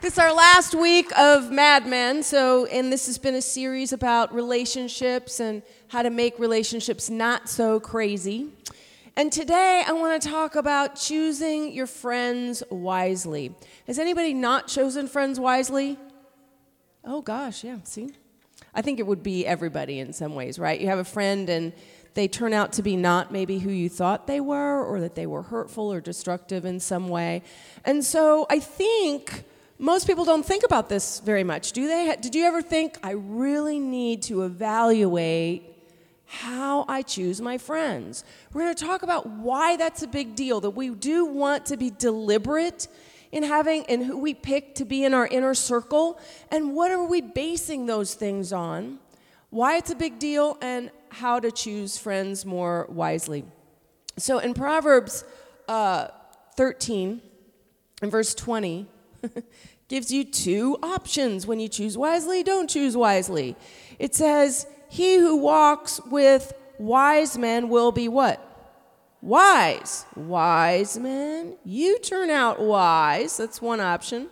This is our last week of Mad Men. So, and this has been a series about relationships and how to make relationships not so crazy. And today I want to talk about choosing your friends wisely. Has anybody not chosen friends wisely? Oh gosh, yeah, see? I think it would be everybody in some ways, right? You have a friend and they turn out to be not maybe who you thought they were, or that they were hurtful or destructive in some way. And so I think most people don't think about this very much, do they? Did you ever think, I really need to evaluate how I choose my friends? We're going to talk about why that's a big deal, that we do want to be deliberate in having and who we pick to be in our inner circle, and what are we basing those things on, why it's a big deal, and how to choose friends more wisely. So in Proverbs uh, 13, in verse 20, gives you two options when you choose wisely, don't choose wisely. It says, He who walks with wise men will be what? Wise. Wise men. You turn out wise. That's one option.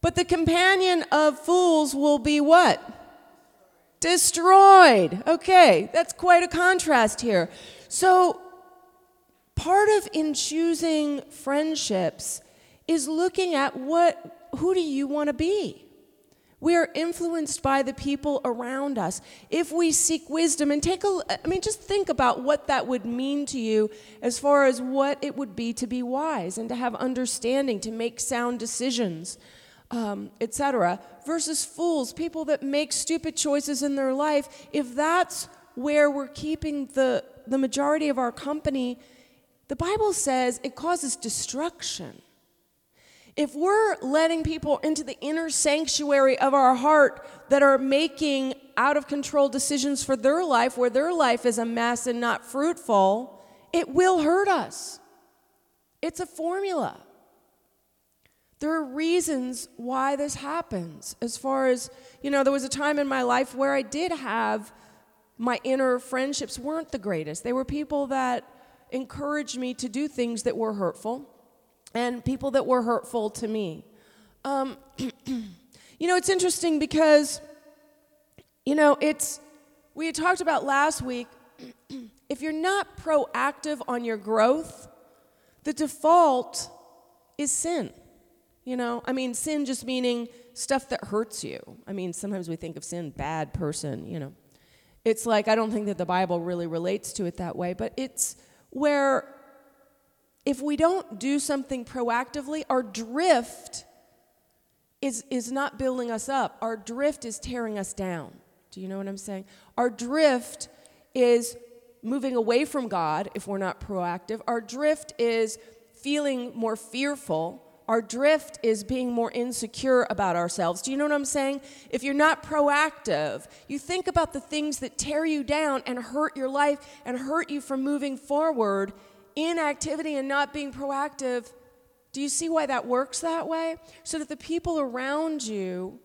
But the companion of fools will be what? Destroyed. Okay, that's quite a contrast here. So, part of in choosing friendships is looking at what who do you want to be? We are influenced by the people around us. If we seek wisdom and take a, I mean, just think about what that would mean to you as far as what it would be to be wise and to have understanding, to make sound decisions, um, etc. Versus fools, people that make stupid choices in their life. If that's where we're keeping the, the majority of our company, the Bible says it causes destruction if we're letting people into the inner sanctuary of our heart that are making out of control decisions for their life, where their life is a mess and not fruitful, it will hurt us. It's a formula. There are reasons why this happens. As far as, you know, there was a time in my life where I did have my inner friendships weren't the greatest. They were people that encouraged me to do things that were hurtful and people that were hurtful to me. Um, you know, it's interesting because, you know, it's, we had talked about last week, if you're not proactive on your growth, the default is sin. You know, I mean, sin just meaning stuff that hurts you. I mean, sometimes we think of sin, bad person, you know. It's like, I don't think that the Bible really relates to it that way, but it's where if we don't do something proactively, our drift is, is not building us up. Our drift is tearing us down. Do you know what I'm saying? Our drift is moving away from God if we're not proactive. Our drift is feeling more fearful. Our drift is being more insecure about ourselves. Do you know what I'm saying? If you're not proactive, you think about the things that tear you down and hurt your life and hurt you from moving forward, inactivity and not being proactive, do you see why that works that way? So that the people around you,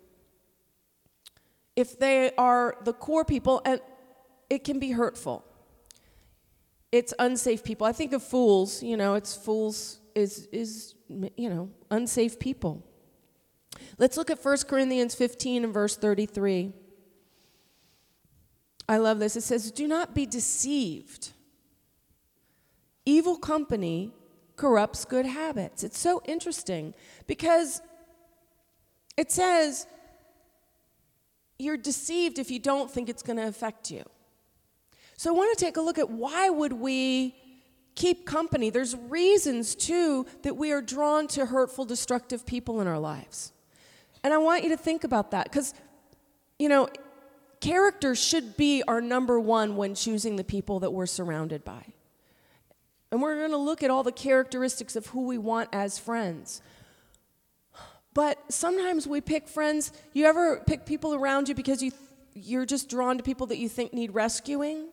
if they are the core people, and it can be hurtful. It's unsafe people. I think of fools, you know, it's fools is is you know, unsafe people. Let's look at 1 Corinthians 15 and verse 33. I love this. It says, Do not be deceived. Evil company corrupts good habits. It's so interesting because it says you're deceived if you don't think it's going to affect you. So I want to take a look at why would we keep company? There's reasons too that we are drawn to hurtful, destructive people in our lives. And I want you to think about that because you know, character should be our number one when choosing the people that we're surrounded by. And we're going to look at all the characteristics of who we want as friends. But sometimes we pick friends. You ever pick people around you because you you're just drawn to people that you think need rescuing?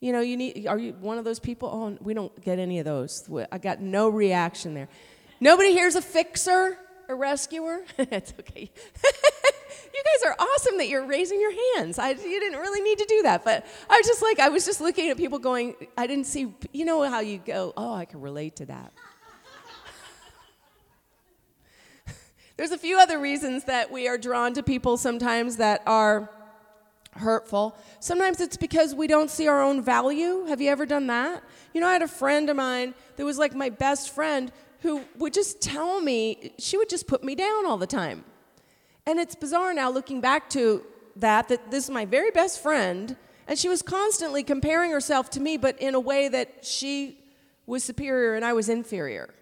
You know, you need are you one of those people? Oh, we don't get any of those. I got no reaction there. Nobody here's a fixer, a rescuer. it's okay. you guys are awesome that you're raising your hands. I, you didn't really need to do that, but I was just like, I was just looking at people going, I didn't see, you know how you go, oh, I can relate to that. There's a few other reasons that we are drawn to people sometimes that are hurtful. Sometimes it's because we don't see our own value. Have you ever done that? You know, I had a friend of mine that was like my best friend who would just tell me, she would just put me down all the time. And it's bizarre now looking back to that, that this is my very best friend, and she was constantly comparing herself to me, but in a way that she was superior and I was inferior.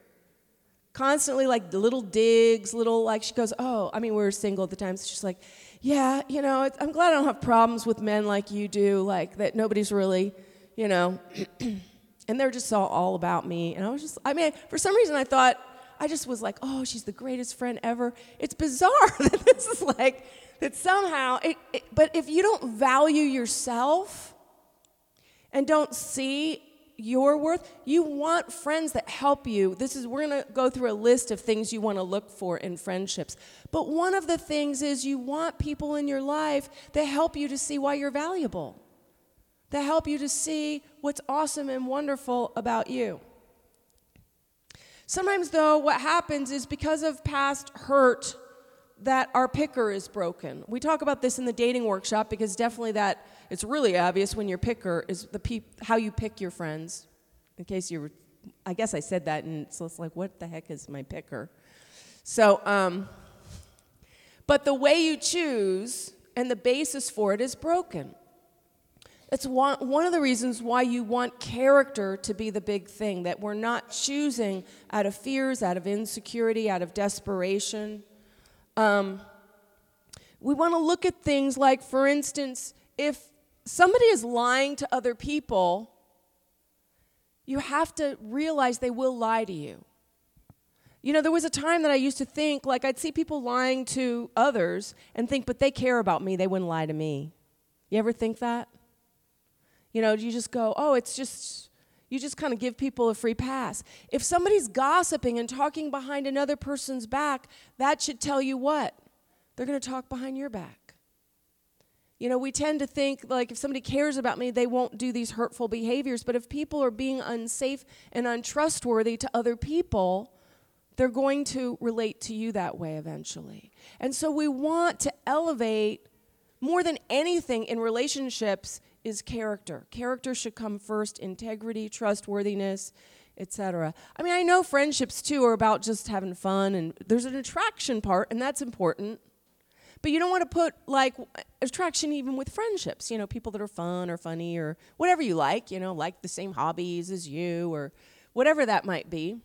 Constantly like little digs, little like, she goes, Oh, I mean, we were single at the time, so she's like, Yeah, you know, I'm glad I don't have problems with men like you do, like that nobody's really, you know. and they're just all, all about me. And I was just, I mean, for some reason I thought, I just was like, oh, she's the greatest friend ever. It's bizarre that this is like, that somehow, it, it, but if you don't value yourself and don't see your worth, you want friends that help you. This is, we're gonna go through a list of things you wanna look for in friendships. But one of the things is you want people in your life that help you to see why you're valuable that help you to see what's awesome and wonderful about you. Sometimes, though, what happens is because of past hurt, that our picker is broken. We talk about this in the dating workshop because definitely that it's really obvious when your picker is the how you pick your friends. In case you were, I guess I said that, and so it's like, what the heck is my picker? So, um, but the way you choose and the basis for it is broken. It's one, of the reasons why you want character to be the big thing, that we're not choosing out of fears, out of insecurity, out of desperation. Um, we want to look at things like, for instance, if somebody is lying to other people, you have to realize they will lie to you. You know, there was a time that I used to think, like, I'd see people lying to others and think, but they care about me, they wouldn't lie to me. You ever think that? You know, you just go, oh, it's just, you just kind of give people a free pass. If somebody's gossiping and talking behind another person's back, that should tell you what? They're going to talk behind your back. You know, we tend to think like if somebody cares about me, they won't do these hurtful behaviors. But if people are being unsafe and untrustworthy to other people, they're going to relate to you that way eventually. And so we want to elevate more than anything in relationships is character. Character should come first, integrity, trustworthiness, etc. I mean, I know friendships too are about just having fun and there's an attraction part and that's important. But you don't want to put like attraction even with friendships, you know, people that are fun or funny or whatever you like, you know, like the same hobbies as you or whatever that might be.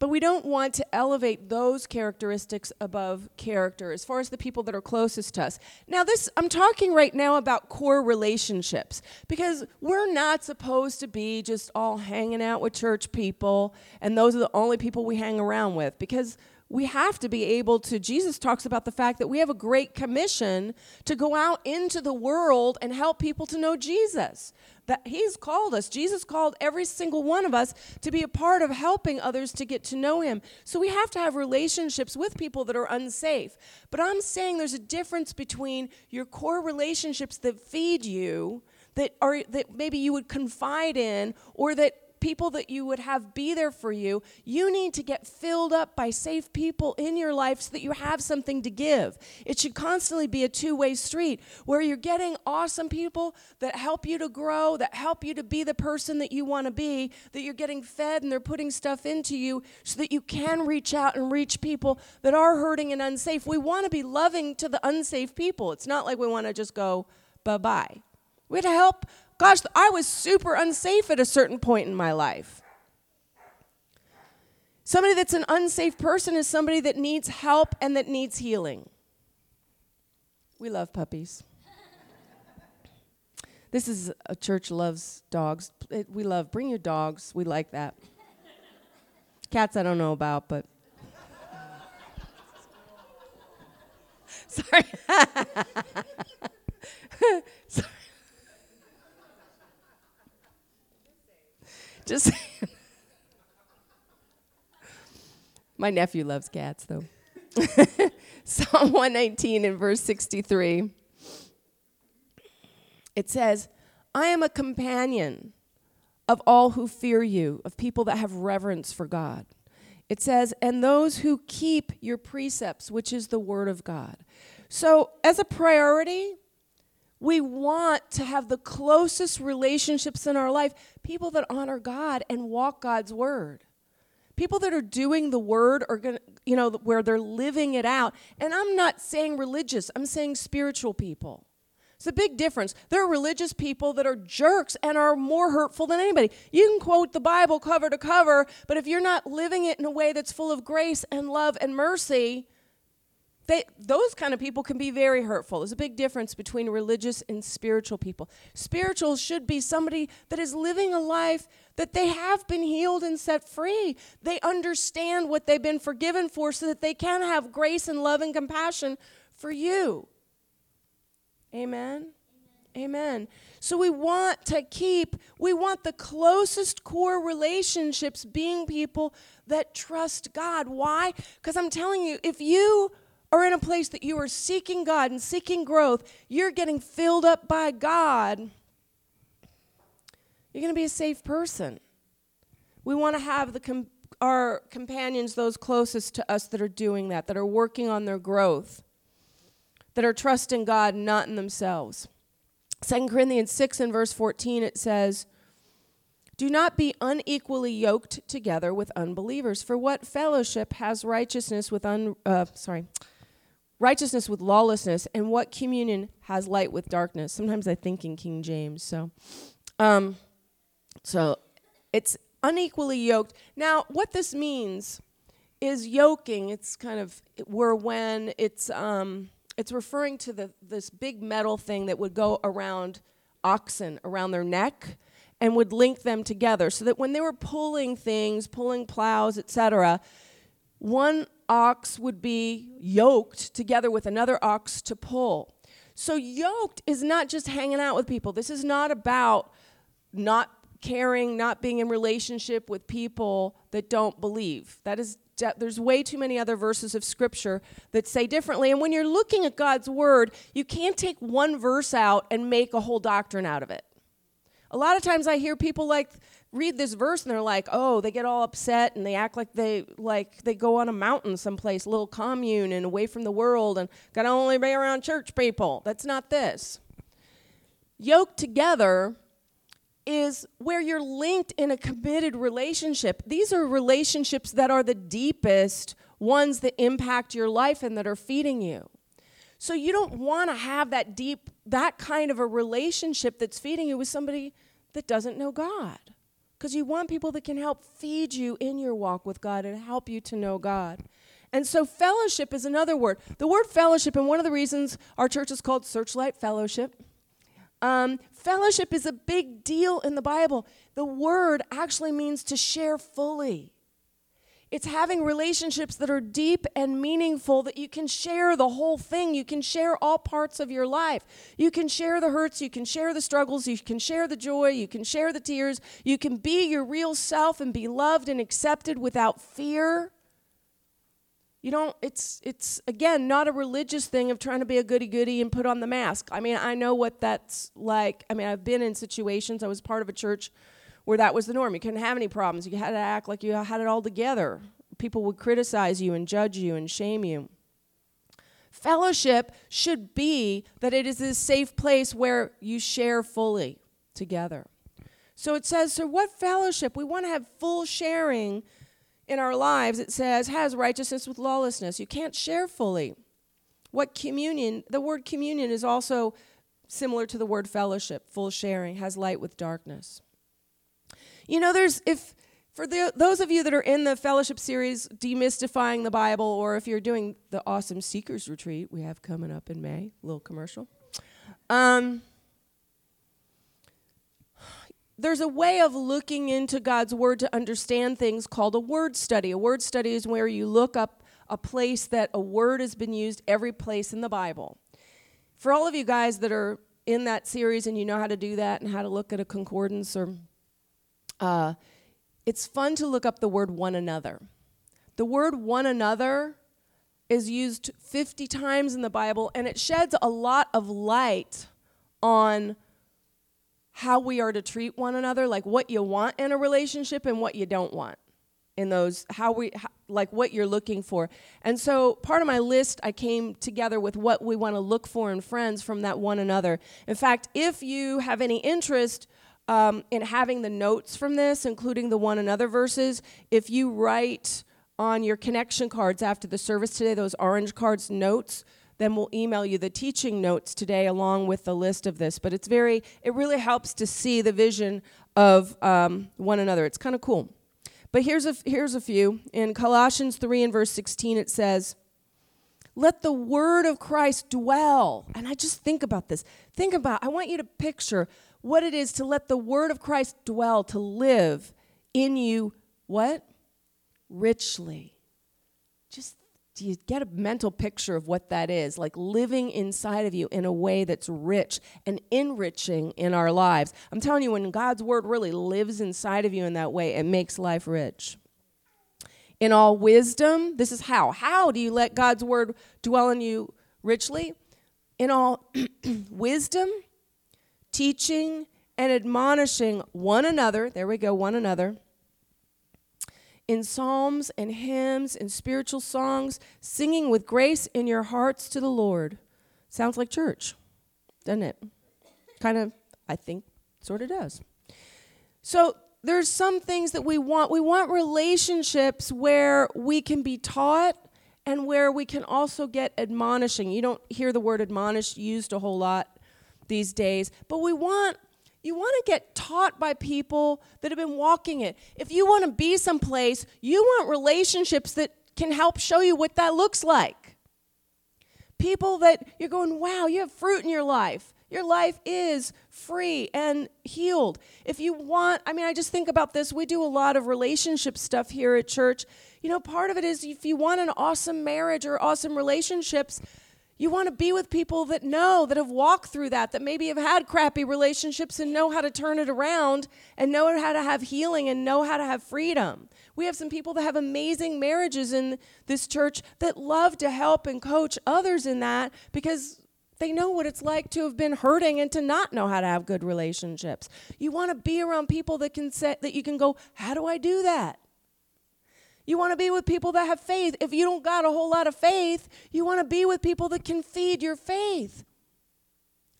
But we don't want to elevate those characteristics above character as far as the people that are closest to us. Now, this, I'm talking right now about core relationships because we're not supposed to be just all hanging out with church people and those are the only people we hang around with because we have to be able to jesus talks about the fact that we have a great commission to go out into the world and help people to know jesus. That he's called us jesus called every single one of us to be a part of helping others to get to know him. So we have to have relationships with people that are unsafe. But i'm saying there's a difference between your core relationships that feed you that are that maybe you would confide in or that people that you would have be there for you, you need to get filled up by safe people in your life so that you have something to give. It should constantly be a two way street where you're getting awesome people that help you to grow, that help you to be the person that you want to be, that you're getting fed and they're putting stuff into you so that you can reach out and reach people that are hurting and unsafe. We want to be loving to the unsafe people. It's not like we want to just go bye bye. We have to help Gosh, I was super unsafe at a certain point in my life. Somebody that's an unsafe person is somebody that needs help and that needs healing. We love puppies. this is a church loves dogs. It, we love bring your dogs. We like that. Cats I don't know about, but Sorry. Sorry. Just My nephew loves cats though. Psalm 119 and verse 63. It says, I am a companion of all who fear you, of people that have reverence for God. It says, and those who keep your precepts, which is the word of God. So, as a priority, we want to have the closest relationships in our life, people that honor God and walk God's word. People that are doing the word are going to, you know, where they're living it out. And I'm not saying religious, I'm saying spiritual people. It's a big difference. There are religious people that are jerks and are more hurtful than anybody. You can quote the Bible cover to cover, but if you're not living it in a way that's full of grace and love and mercy, they, those kind of people can be very hurtful. There's a big difference between religious and spiritual people. Spiritual should be somebody that is living a life that they have been healed and set free. They understand what they've been forgiven for so that they can have grace and love and compassion for you. Amen. Amen. So we want to keep, we want the closest core relationships being people that trust God. Why? Because I'm telling you, if you are in a place that you are seeking God and seeking growth, you're getting filled up by God, you're going to be a safe person. We want to have the com- our companions, those closest to us that are doing that, that are working on their growth that are trusting God, not in themselves. 2 Corinthians 6 and verse 14, it says, Do not be unequally yoked together with unbelievers. For what fellowship has righteousness with un, uh, sorry, righteousness with lawlessness, and what communion has light with darkness? Sometimes I think in King James. So, um, so it's unequally yoked. Now, what this means is yoking. It's kind of where when it's um, it's referring to the, this big metal thing that would go around oxen, around their neck, and would link them together so that when they were pulling things, pulling plows, etc., one ox would be yoked together with another ox to pull. So, yoked is not just hanging out with people. This is not about not caring, not being in relationship with people that don't believe. That is there's way too many other verses of scripture that say differently. And when you're looking at God's word, you can't take one verse out and make a whole doctrine out of it. A lot of times I hear people like read this verse and they're like, "Oh, they get all upset and they act like they like they go on a mountain someplace, little commune and away from the world and got to only be around church people." That's not this. Yoked together is where you're linked in a committed relationship. These are relationships that are the deepest ones that impact your life and that are feeding you. So you don't want to have that deep, that kind of a relationship that's feeding you with somebody that doesn't know God. Because you want people that can help feed you in your walk with God and help you to know God. And so, fellowship is another word. The word fellowship, and one of the reasons our church is called Searchlight Fellowship, um, fellowship is a big deal in the Bible. The word actually means to share fully. It's having relationships that are deep and meaningful that you can share the whole thing. You can share all parts of your life. You can share the hurts, you can share the struggles, you can share the joy, you can share the tears. You can be your real self and be loved and accepted without fear. You don't, it's, it's again, not a religious thing of trying to be a goody goody and put on the mask. I mean, I know what that's like. I mean, I've been in situations, I was part of a church where that was the norm. You couldn't have any problems. You had to act like you had it all together. People would criticize you and judge you and shame you. Fellowship should be that it is a safe place where you share fully together. So it says, so what fellowship? We want to have full sharing in our lives, it says, has righteousness with lawlessness. You can't share fully. What communion, the word communion is also similar to the word fellowship, full sharing, has light with darkness. You know, there's, if, for the, those of you that are in the fellowship series, Demystifying the Bible, or if you're doing the awesome Seekers Retreat we have coming up in May, little commercial. Um, there's a way of looking into God's word to understand things called a word study. A word study is where you look up a place that a word has been used every place in the Bible. For all of you guys that are in that series and you know how to do that and how to look at a concordance or uh, it's fun to look up the word one another. The word one another is used 50 times in the Bible and it sheds a lot of light on how we are to treat one another, like what you want in a relationship and what you don't want. in those how we how, like what you're looking for and so part of my list i came together with what we want to look for in friends from that one another in fact if you have any interest um, in having the notes from this including the one another verses if you write on your connection cards after the service today those orange cards notes then we'll email you the teaching notes today along with the list of this but it's very it really helps to see the vision of um, one another it's kind of cool but here's a, here's a few. In Colossians 3 and verse 16, it says, Let the word of Christ dwell. And I just think about this. Think about, I want you to picture what it is to let the word of Christ dwell, to live in you, what? Richly. Just do you get a mental picture of what that is? Like living inside of you in a way that's rich and enriching in our lives. I'm telling you, when God's word really lives inside of you in that way, it makes life rich. In all wisdom, this is how. How do you let God's word dwell in you richly? In all wisdom, teaching, and admonishing one another. There we go, one another in psalms and hymns and spiritual songs, singing with grace in your hearts to the Lord. Sounds like church, doesn't it? Kind of, I think, sort of does. So there's some things that we want. We want relationships where we can be taught and where we can also get admonishing. You don't hear the word admonish used a whole lot these days, but we want you want to get taught by people that have been walking it. If you want to be someplace, you want relationships that can help show you what that looks like. People that you're going, wow, you have fruit in your life. Your life is free and healed. If you want, I mean, I just think about this. We do a lot of relationship stuff here at church. You know, part of it is if you want an awesome marriage or awesome relationships, you want to be with people that know, that have walked through that, that maybe have had crappy relationships and know how to turn it around and know how to have healing and know how to have freedom. We have some people that have amazing marriages in this church that love to help and coach others in that because they know what it's like to have been hurting and to not know how to have good relationships. You want to be around people that can say that you can go, "How do I do that?" You want to be with people that have faith. If you don't got a whole lot of faith, you want to be with people that can feed your faith.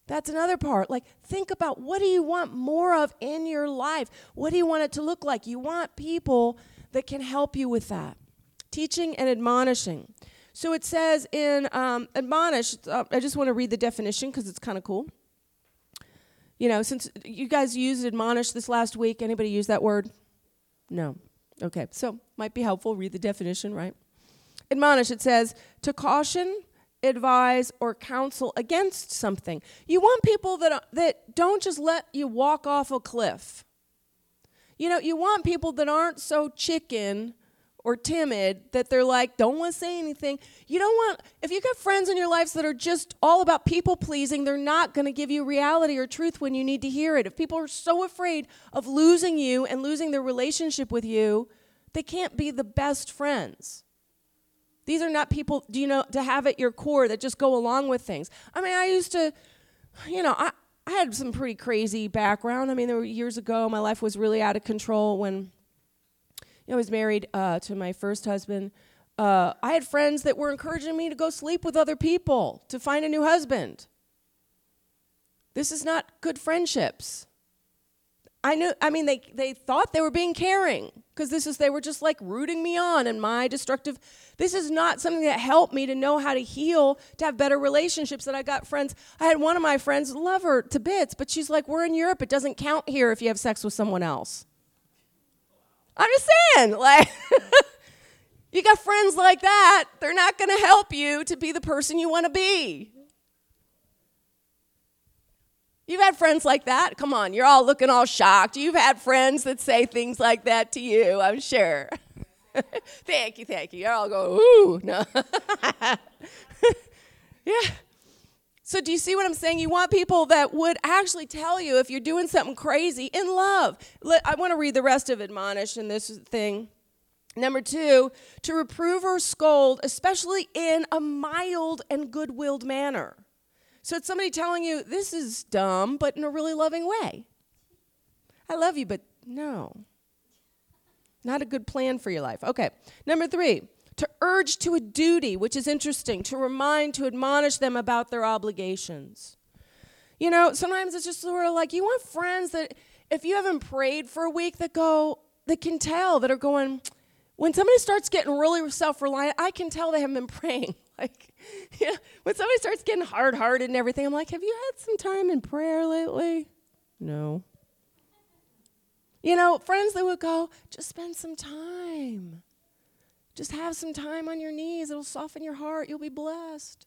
That's another part. Like, think about what do you want more of in your life? What do you want it to look like? You want people that can help you with that. Teaching and admonishing. So it says in um, admonish, uh, I just want to read the definition because it's kind of cool. You know, since you guys used admonish this last week, anybody use that word? No. Okay, so might be helpful. Read the definition, right? Admonish, it says to caution, advise, or counsel against something. You want people that, that don't just let you walk off a cliff. You know, you want people that aren't so chicken or timid that they're like, don't want to say anything. You don't want, if you got friends in your lives that are just all about people pleasing, they're not going to give you reality or truth when you need to hear it. If people are so afraid of losing you and losing their relationship with you, they can't be the best friends. These are not people, do you know, to have at your core that just go along with things. I mean, I used to, you know, I, I had some pretty crazy background. I mean, there were years ago, my life was really out of control when I was married uh, to my first husband. Uh, I had friends that were encouraging me to go sleep with other people, to find a new husband. This is not good friendships. I knew, I mean, they, they thought they were being caring because this is, they were just like rooting me on and my destructive. This is not something that helped me to know how to heal, to have better relationships. That I got friends. I had one of my friends, love her to bits, but she's like, we're in Europe. It doesn't count here if you have sex with someone else. I'm just saying, like, you got friends like that, they're not going to help you to be the person you want to be. You've had friends like that? Come on, you're all looking all shocked. You've had friends that say things like that to you, I'm sure. thank you, thank you. You're all going, ooh, no. yeah. So, do you see what I'm saying? You want people that would actually tell you if you're doing something crazy in love. I want to read the rest of Admonish in this thing. Number two, to reprove or scold, especially in a mild and good willed manner. So, it's somebody telling you, this is dumb, but in a really loving way. I love you, but no. Not a good plan for your life. Okay. Number three, to urge to a duty, which is interesting, to remind, to admonish them about their obligations. You know, sometimes it's just sort of like you want friends that, if you haven't prayed for a week, that go, that can tell, that are going, when somebody starts getting really self reliant, I can tell they haven't been praying. like, yeah, when somebody starts getting hard hearted and everything, I'm like, have you had some time in prayer lately? No. You know, friends that would go, just spend some time. Just have some time on your knees. It'll soften your heart. You'll be blessed.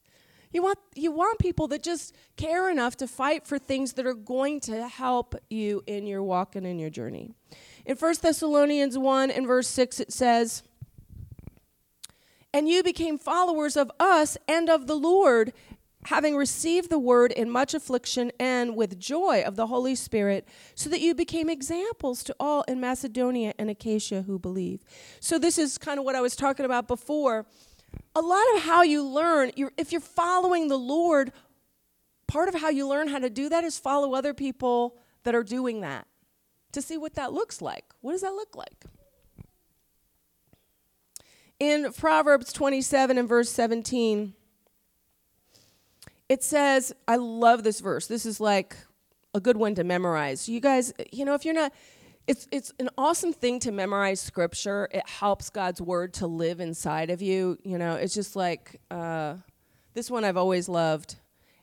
You want, you want people that just care enough to fight for things that are going to help you in your walk and in your journey. In 1 Thessalonians 1 and verse 6, it says, And you became followers of us and of the Lord, having received the word in much affliction and with joy of the Holy Spirit, so that you became examples to all in Macedonia and Achaia who believe. So, this is kind of what I was talking about before. A lot of how you learn, you're, if you're following the Lord, part of how you learn how to do that is follow other people that are doing that to see what that looks like. What does that look like? In Proverbs 27 and verse 17, it says, I love this verse. This is like a good one to memorize. You guys, you know, if you're not, it's, it's an awesome thing to memorize scripture. It helps God's word to live inside of you. You know, it's just like uh, this one I've always loved.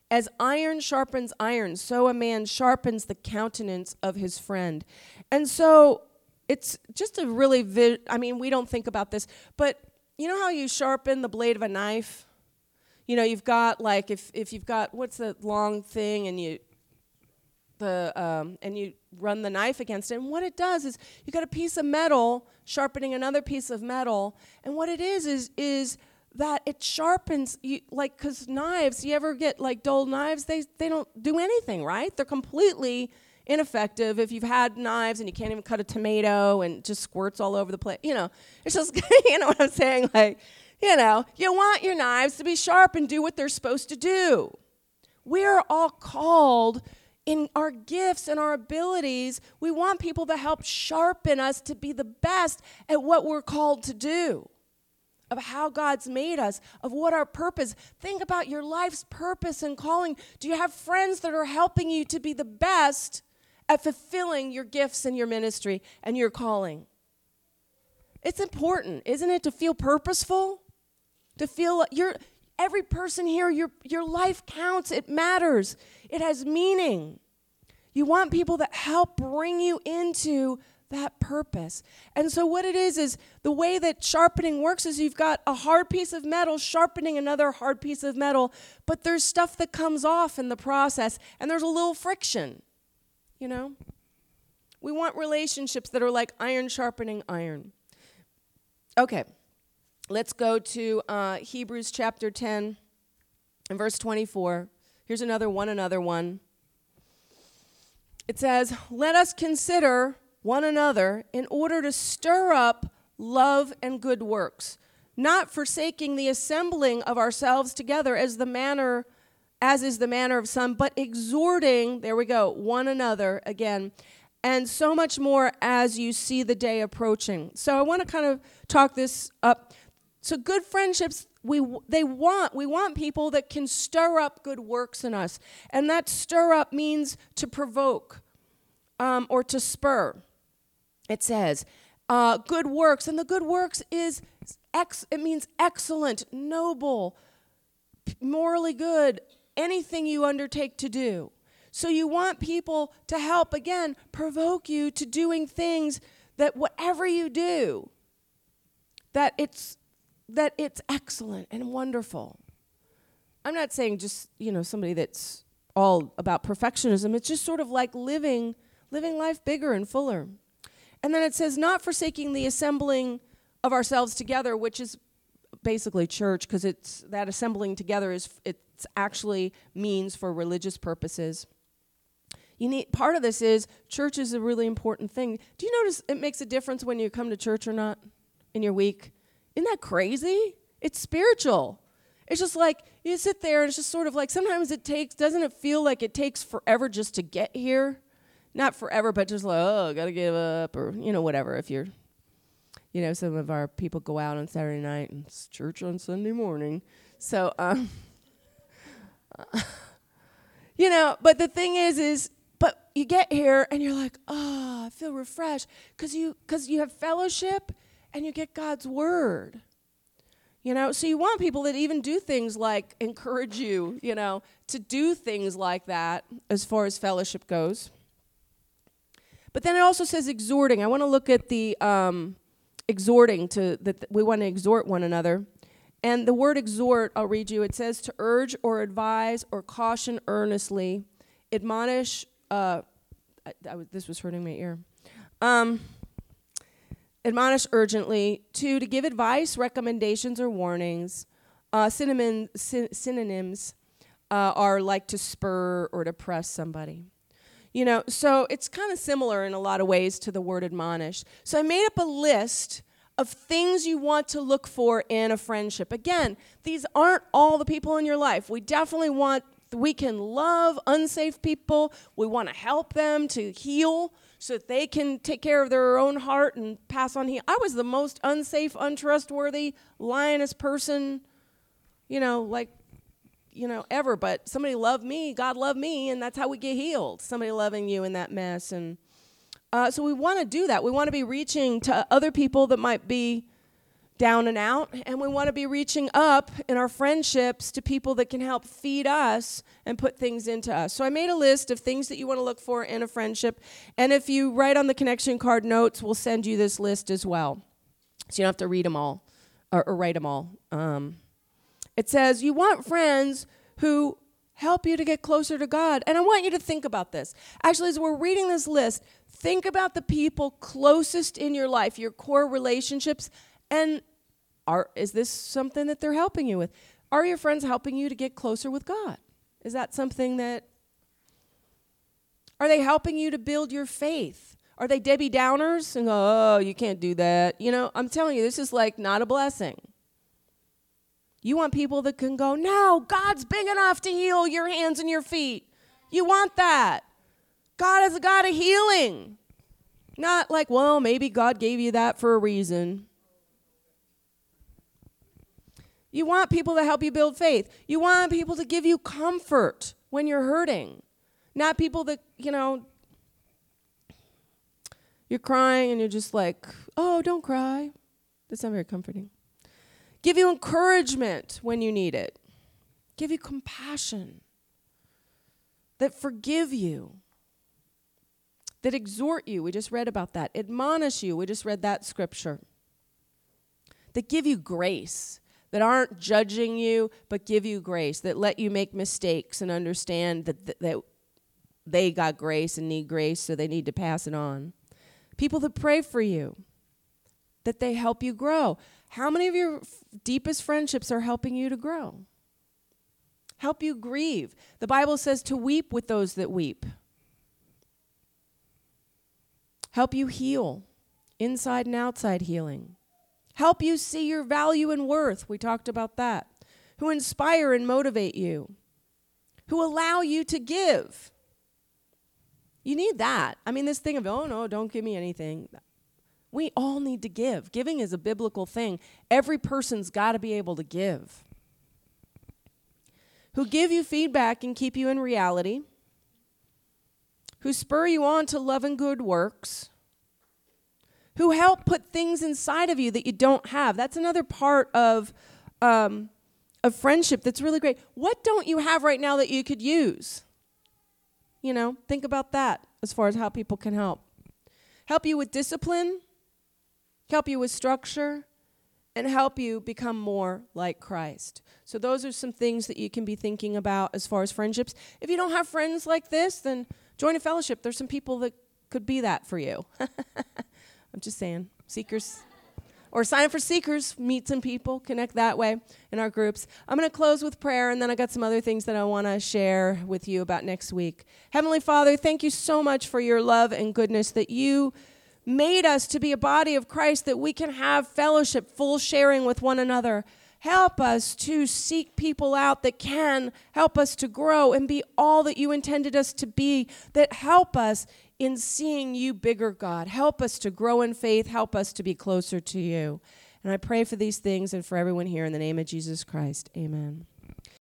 As iron sharpens iron, so a man sharpens the countenance of his friend. And so it's just a really, vi- I mean, we don't think about this, but you know how you sharpen the blade of a knife? You know, you've got like if if you've got what's the long thing and you the um, and you run the knife against it, and what it does is you got a piece of metal sharpening another piece of metal, and what it is is is that it sharpens you like because knives you ever get like dull knives? They they don't do anything right? They're completely ineffective if you've had knives and you can't even cut a tomato and just squirts all over the place you know it's just you know what i'm saying? Like you know, you want your knives to be sharp and do what they're supposed to do. We're all called in our gifts and our abilities. We want people to help sharpen us to be the best at what we're called to do, of how God's made us, of what our purpose. Think about your life's purpose and calling. Do you have friends that are helping you to be the best at fulfilling your gifts and your ministry and your calling? It's important, isn't it, to feel purposeful? To feel you're every person here your your life counts. It matters. It has meaning. You want people that help bring you into that purpose. And so what it is is the way that sharpening works is you've got a hard piece of metal sharpening another hard piece of metal but there's stuff that comes off in the process and there's a little friction you know? We want relationships that are like iron sharpening iron. Okay Let's go to uh, Hebrews chapter 10 and verse 24. Here's another one, another one. It says, Let us consider one another in order to stir up love and good works, not forsaking the assembling of ourselves together as the manner as is the manner of some, but exhorting, there we go, one another again, and so much more as you see the day approaching. So I want to kind of talk this up. So good friendships we they want we want people that can stir up good works in us, and that stir up means to provoke um, or to spur. It says uh, good works, and the good works is ex. It means excellent, noble, morally good. Anything you undertake to do. So you want people to help again provoke you to doing things that whatever you do, that it's that it's excellent and wonderful. I'm not saying just, you know, somebody that's all about perfectionism. It's just sort of like living living life bigger and fuller. And then it says not forsaking the assembling of ourselves together, which is basically church because it's that assembling together is it's actually means for religious purposes. You need part of this is church is a really important thing. Do you notice it makes a difference when you come to church or not in your week? Isn't that crazy? It's spiritual. It's just like you sit there and it's just sort of like sometimes it takes, doesn't it feel like it takes forever just to get here? Not forever, but just like, oh, gotta give up, or, you know, whatever, if you're you know, some of our people go out on Saturday night and it's church on Sunday morning. So, um, you know, but the thing is, is, but you get here and you're like, oh, I feel refreshed because you, cause you have fellowship and you get God's word. You know, so you want people that even do things like encourage you, you know, to do things like that as far as fellowship goes. But then it also says exhorting. I want to look at the um, exhorting to that we want to exhort one another. And the word exhort, I'll read you. It says to urge or advise or caution earnestly, admonish. Uh, I, I, this was hurting my ear. Um, admonish urgently. Two, to give advice, recommendations, or warnings. Uh, synonym, sy- synonyms uh, are like to spur or to press somebody. You know, so it's kind of similar in a lot of ways to the word admonish. So I made up a list of things you want to look for in a friendship. Again, these aren't all the people in your life. We definitely want, we can love unsafe people. We want to help them to heal so that they can take care of their own heart and pass on healing. I was the most unsafe, untrustworthy, lioness person, you know, like, you know, ever. But somebody loved me, God loved me, and that's how we get healed. Somebody loving you in that mess. And uh, so we want to do that. We want to be reaching to other people that might be down and out, and we want to be reaching up in our friendships to people that can help feed us and put things into us. So I made a list of things that you want to look for in a friendship, and if you write on the connection card notes, we'll send you this list as well. So you don't have to read them all or, or write them all. Um, it says you want friends who help you to get closer to God. And I want you to think about this. Actually, as we're reading this list, think about the people closest in your life, your core relationships, and are is this something that they're helping you with? Are your friends helping you to get closer with God? Is that something that are they helping you to build your faith? Are they Debbie Downers and go, oh, you can't do that? You know, I'm telling you, this is like not a blessing. You want people that can go, no, God's big enough to heal your hands and your feet. You want that. God is a God of healing. Not like, well, maybe God gave you that for a reason. You want people to help you build faith. You want people to give you comfort when you're hurting. Not people that, you know, you're crying and you're just like, oh, don't cry. That's not very comforting. Give you encouragement when you need it. Give you compassion. That forgive you. That exhort you. We just read about that. Admonish you. We just read that scripture. That give you grace that aren't judging you, but give you grace, that let you make mistakes and understand that, that, that they got grace and need grace, so they need to pass it on. People that pray for you, that they help you grow. How many of your f- deepest friendships are helping you to grow? Help you grieve. The Bible says to weep with those that weep. Help you heal, inside and outside healing help you see your value and worth. We talked about that. Who inspire and motivate you, who allow you to give. You need that. I mean, this thing of, oh no, don't give me anything. We all need to give. Giving is a biblical thing. Every person's got to be able to give. Who give you feedback and keep you in reality. Who spur you on to love and good works who help put things inside of you that you don't have. That's another part of um, of friendship that's really great. What don't you have right now that you could use? You know, think about that as far as how people can help. Help you with discipline, help you with structure, and help you become more like Christ. So, those are some things that you can be thinking about as far as friendships. If you don't have friends like this, then join a fellowship. There's some people that could be that for you. I'm just saying, seekers. Or sign up for Seekers, meet some people, connect that way in our groups. I'm going to close with prayer, and then I got some other things that I want to share with you about next week. Heavenly Father, thank you so much for your love and goodness that you made us to be a body of Christ, that we can have fellowship, full sharing with one another. Help us to seek people out that can help us to grow and be all that you intended us to be, that help us in seeing you bigger, God. Help us to grow in faith. Help us to be closer to you. And I pray for these things and for everyone here in the name of Jesus Christ. Amen.